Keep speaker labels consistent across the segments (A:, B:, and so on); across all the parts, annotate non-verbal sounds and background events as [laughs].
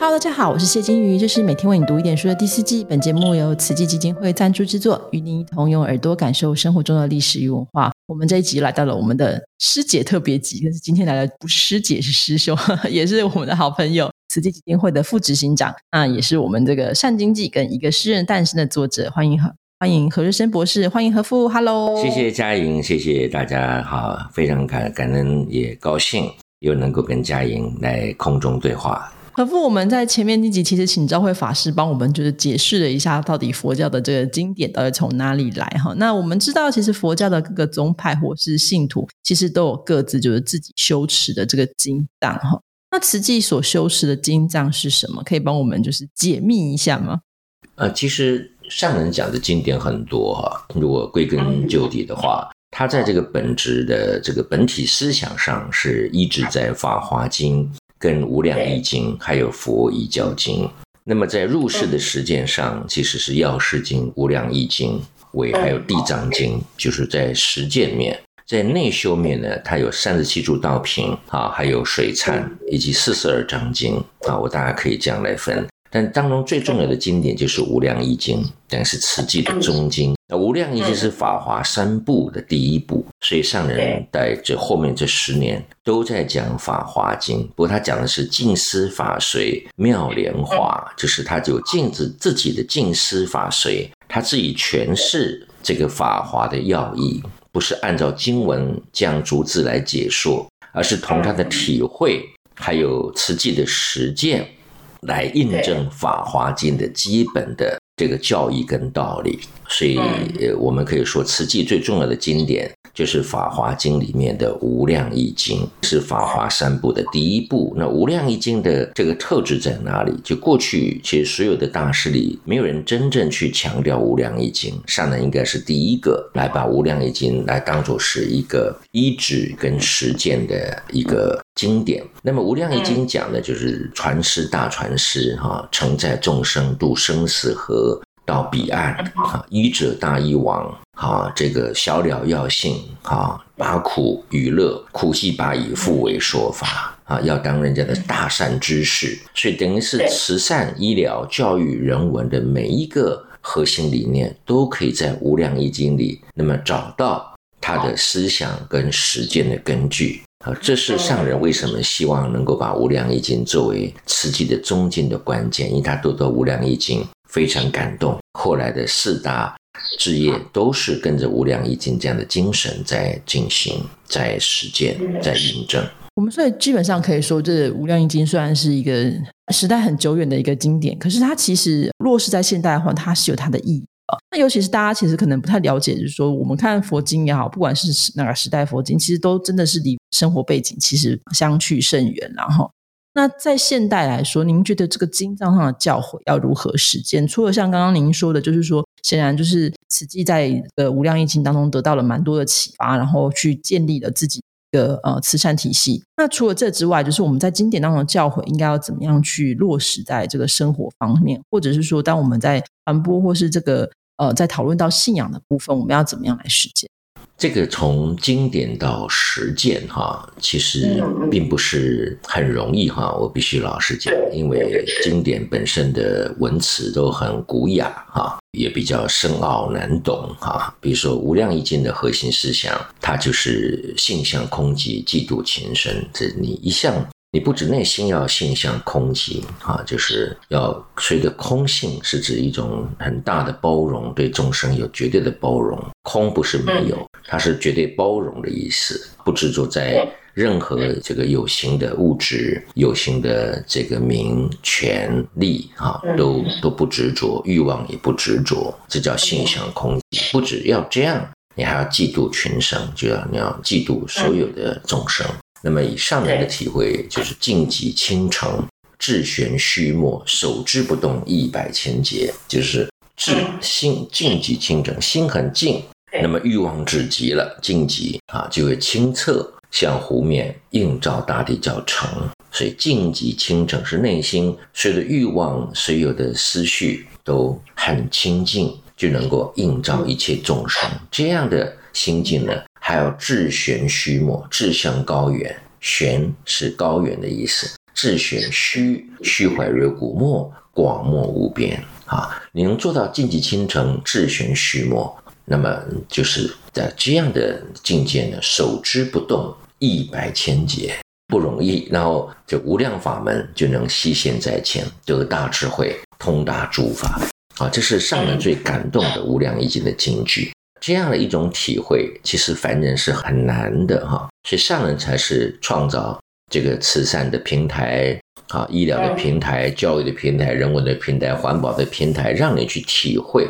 A: Hello，大家好，我是谢金鱼，这是每天为你读一点书的第四季。本节目由慈济基金会赞助制作，与您一同用耳朵感受生活中的历史与文化。我们这一集来到了我们的师姐特别集，但是今天来的不是师姐，是师兄，[laughs] 也是我们的好朋友，慈济基金会的副执行长，那也是我们这个善经济跟一个诗人诞生的作者。欢迎何欢迎何日生博士，欢迎何父，Hello，
B: 谢谢嘉莹，谢谢大家，好，非常感感恩，也高兴又能够跟嘉莹来空中对话。
A: 何父，我们在前面那集其实请昭慧法师帮我们就是解释了一下，到底佛教的这个经典到底从哪里来哈。那我们知道，其实佛教的各个宗派或是信徒，其实都有各自就是自己修持的这个经藏哈。那慈济所修持的经藏是什么？可以帮我们就是解密一下吗？
B: 呃，其实上人讲的经典很多哈，如果归根究底的话，他在这个本质的这个本体思想上是一直在《法华经》。跟《无量易经》还有《佛遗教经》，那么在入世的实践上，其实是《药师经》《无量易经》为还有《地藏经》，就是在实践面，在内修面呢，它有三十七柱道品啊，还有水忏以及四十二章经啊，我大家可以这样来分。但当中最重要的经典就是《无量易经》，但是慈济的中经。那《无量易经》是法华三部的第一部，所以上人在这后面这十年都在讲《法华经》，不过他讲的是净思法随妙莲华，就是他就净自自己的净思法随，他自己诠释这个法华的要义，不是按照经文这样逐字来解说，而是从他的体会还有慈济的实践。来印证《法华经》的基本的这个教义跟道理，所以呃，我们可以说，慈济最重要的经典就是《法华经》里面的《无量易经》，是法华三部的第一部。那《无量易经》的这个特质在哪里？就过去其实所有的大师里，没有人真正去强调《无量易经》，上人应该是第一个来把《无量易经》来当做是一个依止跟实践的一个。经典，那么《无量易经》讲的就是传师大传师哈，承载众生渡生死河到彼岸啊，医者大医王哈，这个小了药性啊，把苦与乐，苦系把以复为说法啊，要当人家的大善之士，所以等于是慈善、医疗、教育、人文的每一个核心理念，都可以在《无量易经》里，那么找到他的思想跟实践的根据。啊，这是上人为什么希望能够把《无量易经》作为慈济的中经的关键，因为他读到《无量易经》非常感动。后来的四大志业都是跟着《无量易经》这样的精神在进行、在实践、在印证。
A: 我们所以基本上可以说，这《无量易经》虽然是一个时代很久远的一个经典，可是它其实落实在现代的话，它是有它的意义。那尤其是大家其实可能不太了解，就是说我们看佛经也好，不管是哪个时代佛经，其实都真的是离生活背景其实相去甚远。然后，那在现代来说，您觉得这个经藏上的教诲要如何实践？除了像刚刚您说的，就是说显然就是慈济在呃无量易经当中得到了蛮多的启发，然后去建立了自己的呃慈善体系。那除了这之外，就是我们在经典当中的教诲应该要怎么样去落实在这个生活方面，或者是说当我们在传播或是这个。呃，在讨论到信仰的部分，我们要怎么样来实践？
B: 这个从经典到实践，哈，其实并不是很容易，哈。我必须老实讲，因为经典本身的文词都很古雅，哈，也比较深奥难懂，哈。比如说《无量易经》的核心思想，它就是性相空寂，嫉妒情深，这你一向。你不止内心要性向空寂啊，就是要随着空性，是指一种很大的包容，对众生有绝对的包容。空不是没有，它是绝对包容的意思。不执着在任何这个有形的物质、有形的这个名权利啊，都都不执着，欲望也不执着，这叫性向空寂。不止要这样，你还要嫉妒群生，就要你要嫉妒所有的众生。那么以上人的体会就是静极清澄，志玄虚默，手之不动，一百千劫。就是志心静极清澄，心很静，那么欲望至极了，静极啊就会清澈，像湖面映照大地叫澄。所以静极清澄是内心随着欲望所有的思绪都很清净，就能够映照一切众生。这样的心境呢？还有志玄虚末，志向高远，玄是高远的意思。智选虚，虚怀若谷，末，广漠无边啊！你能做到静极倾城，智玄虚末，那么就是在这样的境界呢，守之不动，一百千劫不容易。然后这无量法门就能悉现在前，得大智慧，通达诸法啊！这是上人最感动的《无量易经》的金句。这样的一种体会，其实凡人是很难的哈，所以上人才是创造。这个慈善的平台啊，医疗的平台，教育的平台，人文的平台，环保的平台，让你去体会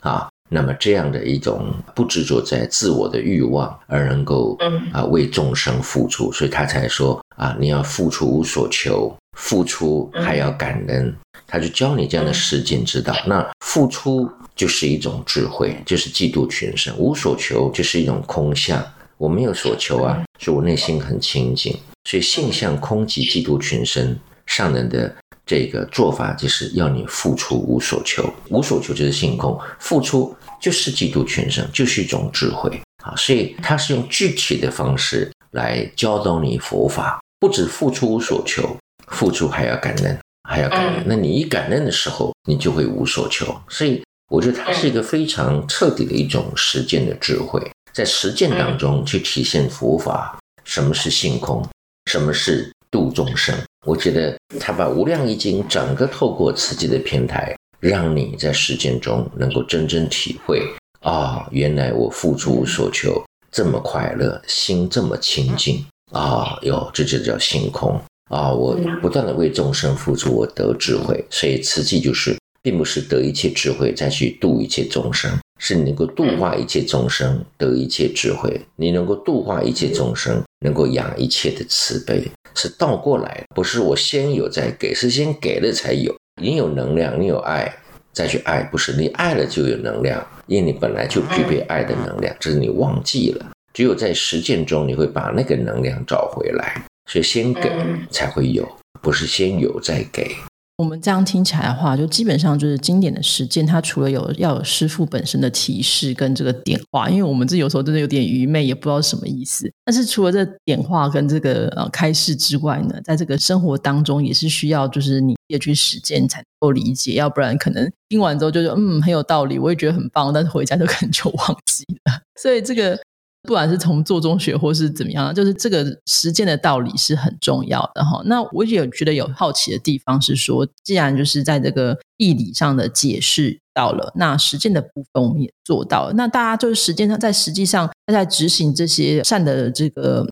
B: 啊。那么这样的一种不执着在自我的欲望，而能够啊为众生付出，所以他才说啊，你要付出无所求，付出还要感恩。他就教你这样的实践之道。那付出就是一种智慧，就是嫉妒群生；无所求就是一种空相，我没有所求啊，所以我内心很清净。所以性相空即，嫉妒群生。上人的这个做法就是要你付出无所求，无所求就是性空，付出就是嫉妒群生，就是一种智慧啊。所以他是用具体的方式来教导你佛法，不止付出无所求，付出还要感恩，还要感恩。那你一感恩的时候，你就会无所求。所以我觉得它是一个非常彻底的一种实践的智慧，在实践当中去体现佛法，什么是性空。什么是度众生？我觉得他把《无量易经》整个透过自己的平台，让你在实践中能够真正体会啊，原来我付出无所求，这么快乐，心这么清净啊！哟，这就叫性空啊！我不断的为众生付出，我得智慧，所以慈济就是，并不是得一切智慧再去度一切众生。是你能够度化一切众生，得一切智慧；你能够度化一切众生，能够养一切的慈悲，是倒过来，不是我先有再给，是先给了才有。你有能量，你有爱，再去爱，不是你爱了就有能量，因为你本来就具备爱的能量，只是你忘记了。只有在实践中，你会把那个能量找回来。所以先给才会有，不是先有再给。
A: 我们这样听起来的话，就基本上就是经典的实践。它除了有要有师傅本身的提示跟这个点化，因为我们这有时候真的有点愚昧，也不知道什么意思。但是除了这点化跟这个呃开示之外呢，在这个生活当中也是需要，就是你也去实践才能够理解，要不然可能听完之后就说嗯很有道理，我也觉得很棒，但是回家就可能就忘记了。[laughs] [laughs] [laughs] 所以这个。不管是从做中学或是怎么样，就是这个实践的道理是很重要的哈。那我也觉得有好奇的地方是说，既然就是在这个义理上的解释到了，那实践的部分我们也做到了。那大家就是实践上在实际上在执行这些善的这个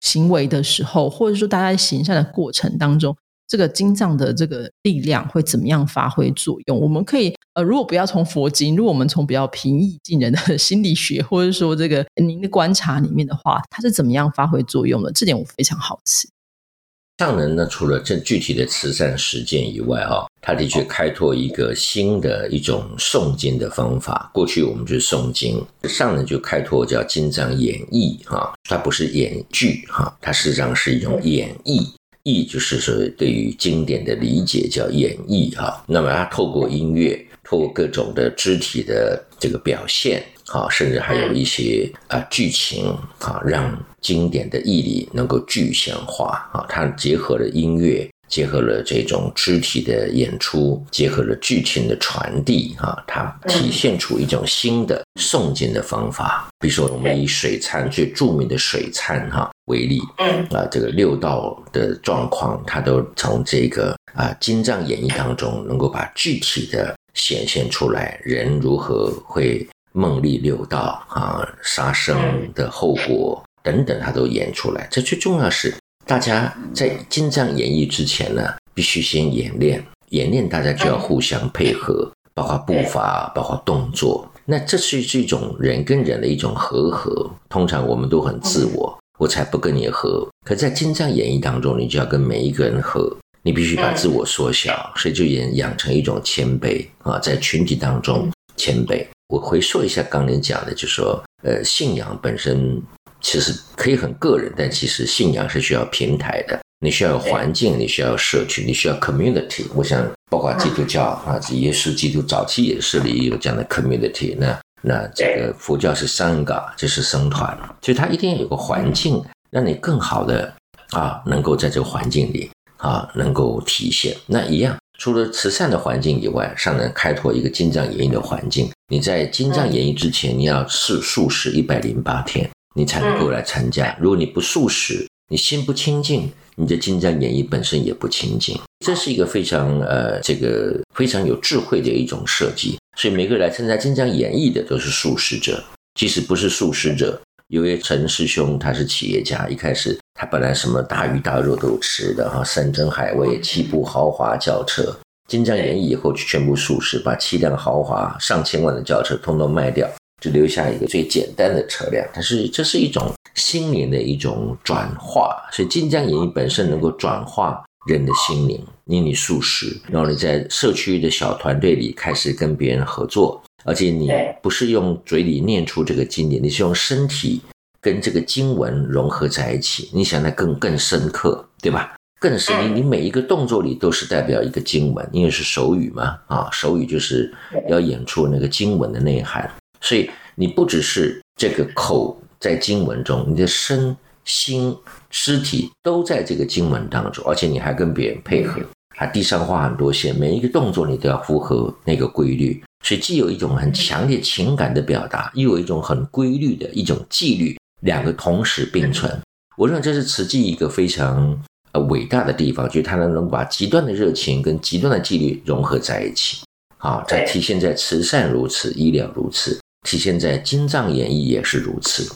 A: 行为的时候，或者说大家行善的过程当中。这个经藏的这个力量会怎么样发挥作用？我们可以呃，如果不要从佛经，如果我们从比较平易近人的 [laughs] 心理学，或者说这个您的观察里面的话，它是怎么样发挥作用的？这点我非常好奇。
B: 上人呢，除了这具体的慈善实践以外，哈，他的确开拓一个新的一种诵经的方法。过去我们就是诵经，上人就开拓叫经藏演绎，哈，它不是演剧，哈，它实际上是一种演绎。意就是说，对于经典的理解叫演绎哈。那么它透过音乐，透过各种的肢体的这个表现，啊，甚至还有一些啊剧情啊，让经典的义理能够具象化啊。它结合了音乐。结合了这种肢体的演出，结合了剧情的传递，哈，它体现出一种新的诵经的方法。比如说，我们以水忏最著名的水忏哈为例，嗯啊，这个六道的状况，它都从这个啊经藏演义当中，能够把具体的显现出来，人如何会梦历六道啊，杀生的后果等等，它都演出来。这最重要是。大家在进藏演绎之前呢，必须先演练，演练大家就要互相配合，包括步伐，包括动作。那这是是一种人跟人的一种和合。通常我们都很自我，我才不跟你合。可在进藏演绎当中，你就要跟每一个人合，你必须把自我缩小，所以就养养成一种谦卑啊，在群体当中谦卑。我回溯一下刚才讲的，就说呃，信仰本身。其实可以很个人，但其实信仰是需要平台的。你需要有环境，你需要有社区，你需要 community。我想，包括基督教啊，耶稣基督早期也是里有这样的 community。那那这个佛教是三个，就是僧团，所以它一定要有个环境，让你更好的啊，能够在这个环境里啊能够体现。那一样，除了慈善的环境以外，尚能开拓一个金藏演艺的环境。你在金藏演艺之前，你要是素食一百零八天，你才能够来参加。如果你不素食，你心不清净，你的金藏演绎本身也不清净。这是一个非常呃，这个非常有智慧的一种设计。所以每个来参加金藏演绎的都是素食者，即使不是素食者。有位陈师兄，他是企业家，一开始他本来什么大鱼大肉都吃的哈，山珍海味，七部豪华轿车。金藏演义以后，全部素食，把七辆豪华上千万的轿车通通卖掉，就留下一个最简单的车辆。但是这是一种心灵的一种转化，所以晋江演艺本身能够转化人的心灵。因为你素食，然后你在社区的小团队里开始跟别人合作。而且你不是用嘴里念出这个经典，你是用身体跟这个经文融合在一起，你想的更更深刻，对吧？更深，你你每一个动作里都是代表一个经文，因为是手语嘛，啊，手语就是要演出那个经文的内涵，所以你不只是这个口在经文中，你的身心肢体都在这个经文当中，而且你还跟别人配合，啊地上画很多线，每一个动作你都要符合那个规律。所以既有一种很强烈情感的表达，又有一种很规律的一种纪律，两个同时并存。我认为这是慈济一个非常呃伟大的地方，就是它能能把极端的热情跟极端的纪律融合在一起。啊，在体现在慈善如此，医疗如此，体现在金藏演艺也是如此。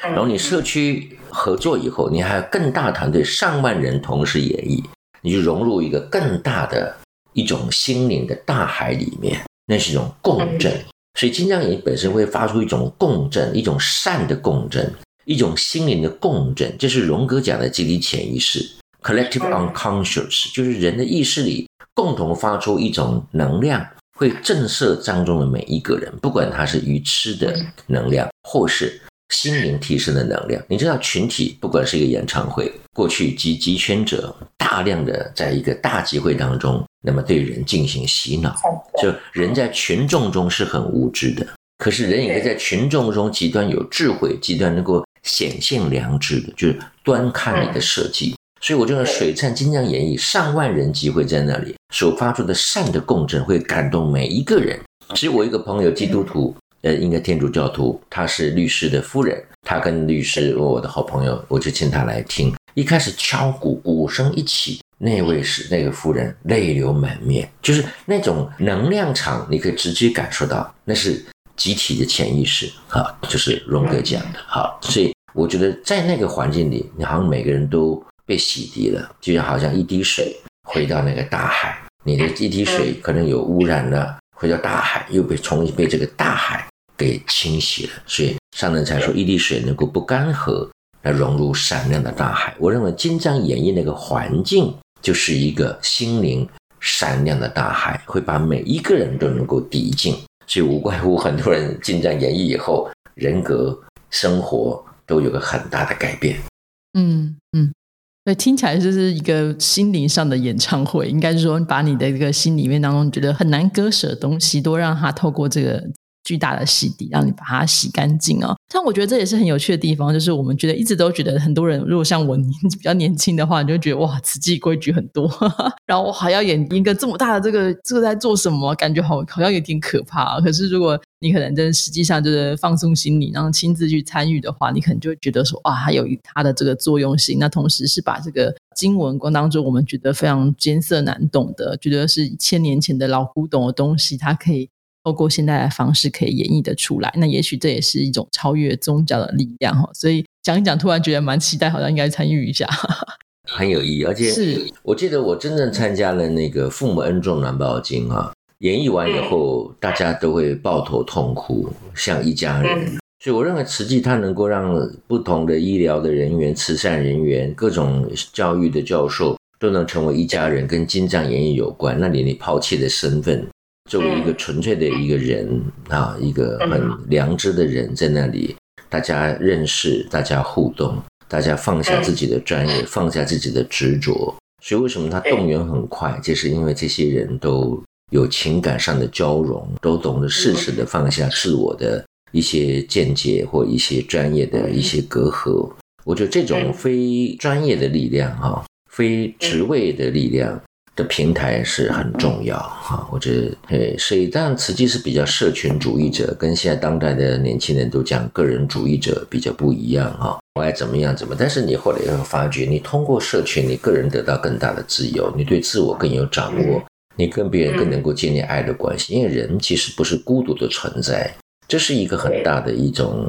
B: 然后你社区合作以后，你还有更大团队，上万人同时演绎，你就融入一个更大的一种心灵的大海里面。那是一种共振，所以金藏演本身会发出一种共振，一种善的共振，一种心灵的共振。这是荣格讲的集体潜意识 （collective unconscious），就是人的意识里共同发出一种能量，会震慑当中的每一个人，不管他是愚痴的能量，或是。心灵提升的能量，你知道，群体不管是一个演唱会，过去集集权者大量的在一个大集会当中，那么对人进行洗脑，就人在群众中是很无知的，可是人也可以在群众中极端有智慧，极端能够显现良知的，就是端看你的设计。所以我觉得水灿金江演绎上万人集会在那里所发出的善的共振，会感动每一个人。其实我一个朋友基督徒。呃，应该天主教徒，他是律师的夫人，他跟律师，我的好朋友，我就请他来听。一开始敲鼓，鼓声一起，那位是那个夫人泪流满面，就是那种能量场，你可以直接感受到，那是集体的潜意识啊，就是荣格讲的。好，所以我觉得在那个环境里，你好像每个人都被洗涤了，就像好像一滴水回到那个大海，你的一滴水可能有污染了，回到大海又被重新被这个大海。给清洗了，所以上人才说一滴水能够不干涸，来融入闪亮的大海。我认为金藏演绎那个环境就是一个心灵闪亮的大海，会把每一个人都能够涤净。所以无怪乎很多人金藏演绎以后，人格、生活都有个很大的改变。
A: 嗯嗯，听起来就是一个心灵上的演唱会，应该是说把你的这个心里面当中觉得很难割舍的东西，都让他透过这个。巨大的洗涤，让你把它洗干净啊！但我觉得这也是很有趣的地方，就是我们觉得一直都觉得很多人，如果像我年 [laughs] 比较年轻的话，你就觉得哇，此际规矩很多，[laughs] 然后我还要演一个这么大的这个这个在做什么，感觉好好像有点可怕。可是如果你可能真实际上就是放松心理，然后亲自去参与的话，你可能就会觉得说哇，它有它的这个作用性。那同时是把这个经文光当中我们觉得非常艰涩难懂的，觉得是千年前的老古董的东西，它可以。透过现代的方式可以演绎的出来，那也许这也是一种超越宗教的力量哈。所以讲一讲，突然觉得蛮期待，好像应该参与一下，[laughs]
B: 很有意义。而且是我记得我真正参加了那个父母恩重难报经啊，演绎完以后，大家都会抱头痛哭，像一家人。所以我认为慈济它能够让不同的医疗的人员、慈善人员、各种教育的教授都能成为一家人，跟金藏演绎有关。那你你抛弃的身份。作为一个纯粹的一个人啊，一个很良知的人，在那里，大家认识，大家互动，大家放下自己的专业，放下自己的执着。所以，为什么他动员很快？就是因为这些人都有情感上的交融，都懂得适时的放下自我的一些见解或一些专业的一些隔阂。我觉得这种非专业的力量，哈，非职位的力量的平台是很重要啊。我觉得，诶，所以当然慈济是比较社群主义者，跟现在当代的年轻人都讲个人主义者比较不一样哈。我爱怎么样怎么，但是你后来会发觉，你通过社群，你个人得到更大的自由，你对自我更有掌握，你跟别人更能够建立爱的关系。因为人其实不是孤独的存在，这是一个很大的一种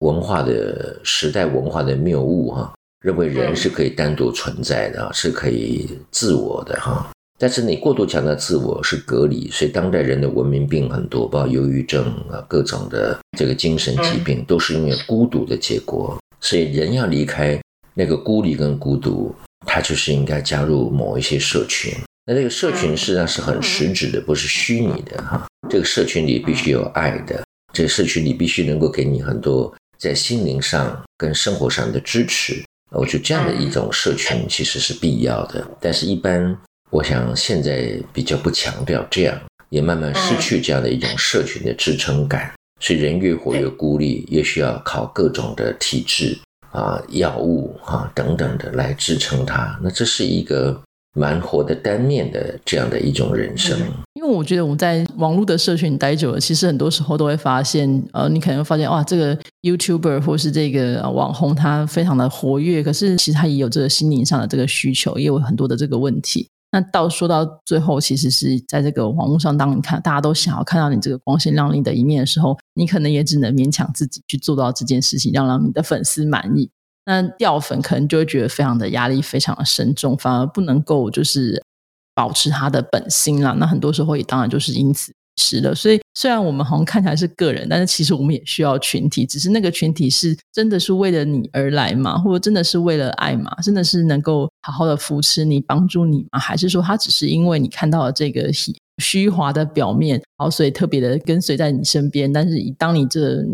B: 文化的时代文化的谬误哈。认为人是可以单独存在的，是可以自我的哈。但是你过度强调自我是隔离，所以当代人的文明病很多，包括忧郁症啊，各种的这个精神疾病，都是因为孤独的结果。所以人要离开那个孤立跟孤独，他就是应该加入某一些社群。那这个社群实际上是很实质的，不是虚拟的哈。这个社群里必须有爱的，这个社群里必须能够给你很多在心灵上跟生活上的支持。我觉得这样的一种社群其实是必要的，但是，一般我想现在比较不强调这样，也慢慢失去这样的一种社群的支撑感，所以人越活越孤立，越需要靠各种的体制啊、药物啊等等的来支撑它。那这是一个。蛮活的单面的这样的一种人生，
A: 因为我觉得我们在网络的社群待久了，其实很多时候都会发现，呃，你可能会发现哇，这个 YouTuber 或是这个网红他非常的活跃，可是其实他也有这个心灵上的这个需求，也有很多的这个问题。那到说到最后，其实是在这个网络上，当你看大家都想要看到你这个光鲜亮丽的一面的时候，你可能也只能勉强自己去做到这件事情，让让你的粉丝满意。那掉粉可能就会觉得非常的压力，非常的深重，反而不能够就是保持他的本心啦。那很多时候也当然就是因此失了。所以虽然我们好像看起来是个人，但是其实我们也需要群体。只是那个群体是真的是为了你而来吗？或者真的是为了爱吗？真的是能够好好的扶持你、帮助你吗？还是说他只是因为你看到了这个虚华的表面，然后所以特别的跟随在你身边？但是当你这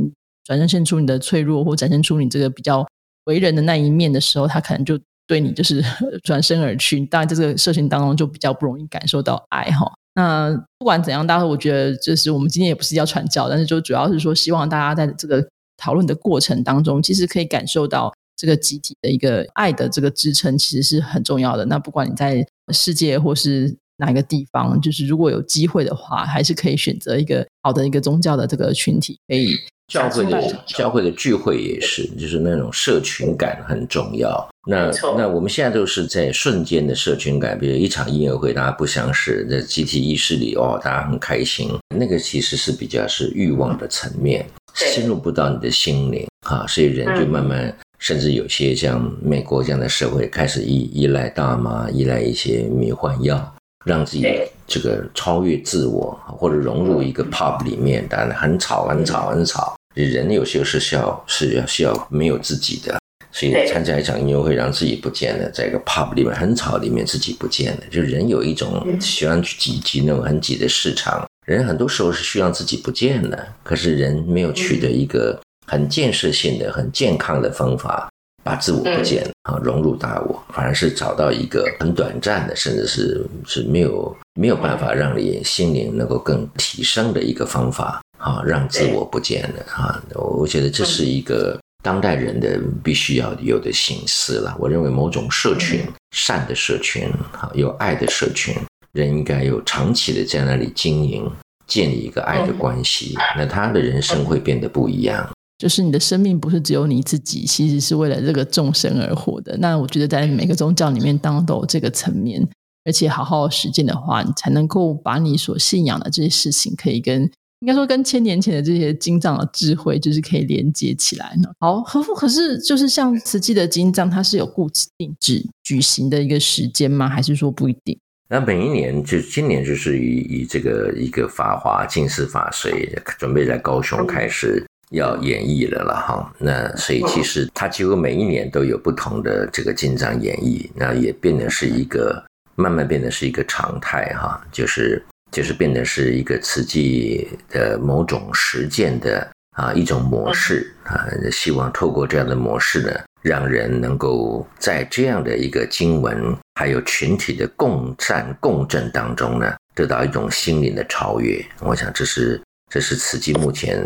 A: 转现出你的脆弱，或展现出你这个比较。为人的那一面的时候，他可能就对你就是 [laughs] 转身而去。当然，在这个社群当中就比较不容易感受到爱哈。那不管怎样，大家我觉得就是我们今天也不是要传教，但是就主要是说，希望大家在这个讨论的过程当中，其实可以感受到这个集体的一个爱的这个支撑，其实是很重要的。那不管你在世界或是哪一个地方，就是如果有机会的话，还是可以选择一个好的一个宗教的这个群体，可以。
B: 教会的教会的聚会也是，就是那种社群感很重要。那那我们现在都是在瞬间的社群感，比如一场音乐会，大家不相识，在集体意识里哦，大家很开心。那个其实是比较是欲望的层面，深入不到你的心灵啊，所以人就慢慢，甚至有些像美国这样的社会，开始依依赖大麻，依赖一些迷幻药，让自己这个超越自我，或者融入一个 pub 里面，当然很吵，很吵，很吵。人有些是需要是要需要没有自己的，所以参加一场音乐会让自己不见了，在一个 pub 里面很吵里面自己不见了。就人有一种喜欢去挤挤那种很挤的市场，人很多时候是需要自己不见了，可是人没有取得一个很建设性的、很健康的方法，把自我不见啊，融入大我，反而是找到一个很短暂的，甚至是是没有没有办法让你心灵能够更提升的一个方法。啊，让自我不见了啊！我觉得这是一个当代人的必须要有的心思了。我认为某种社群，善的社群，啊，有爱的社群，人应该有长期的在那里经营，建立一个爱的关系，那他的人生会变得不一样。
A: 就是你的生命不是只有你自己，其实是为了这个众生而活的。那我觉得在每个宗教里面，当然都有这个层面，而且好好实践的话，你才能够把你所信仰的这些事情，可以跟。应该说，跟千年前的这些金藏的智慧，就是可以连接起来呢。好，可可是，就是像慈济的金藏，它是有固定制举行的一个时间吗？还是说不一定？
B: 那每一年，就今年就是以以这个一个法华净世法水，准备在高雄开始要演绎了了哈。那所以其实它几乎每一年都有不同的这个进藏演绎，那也变得是一个慢慢变得是一个常态哈，就是。就是变得是一个慈济的某种实践的啊一种模式啊，希望透过这样的模式呢，让人能够在这样的一个经文还有群体的共战共振当中呢，得到一种心灵的超越。我想这是这是慈济目前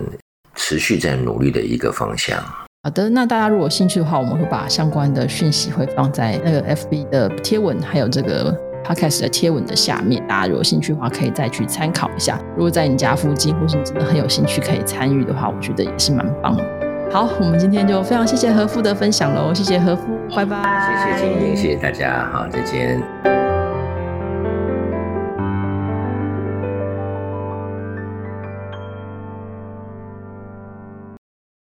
B: 持续在努力的一个方向。
A: 好的，那大家如果有兴趣的话，我们会把相关的讯息会放在那个 FB 的贴文，还有这个 Podcast 的贴文的下面。大家如果有兴趣的话，可以再去参考一下。如果在你家附近，或是你真的很有兴趣可以参与的话，我觉得也是蛮棒的。好，我们今天就非常谢谢何夫的分享喽，谢谢何夫，拜拜。
B: 谢谢金英，谢谢大家，好，再见。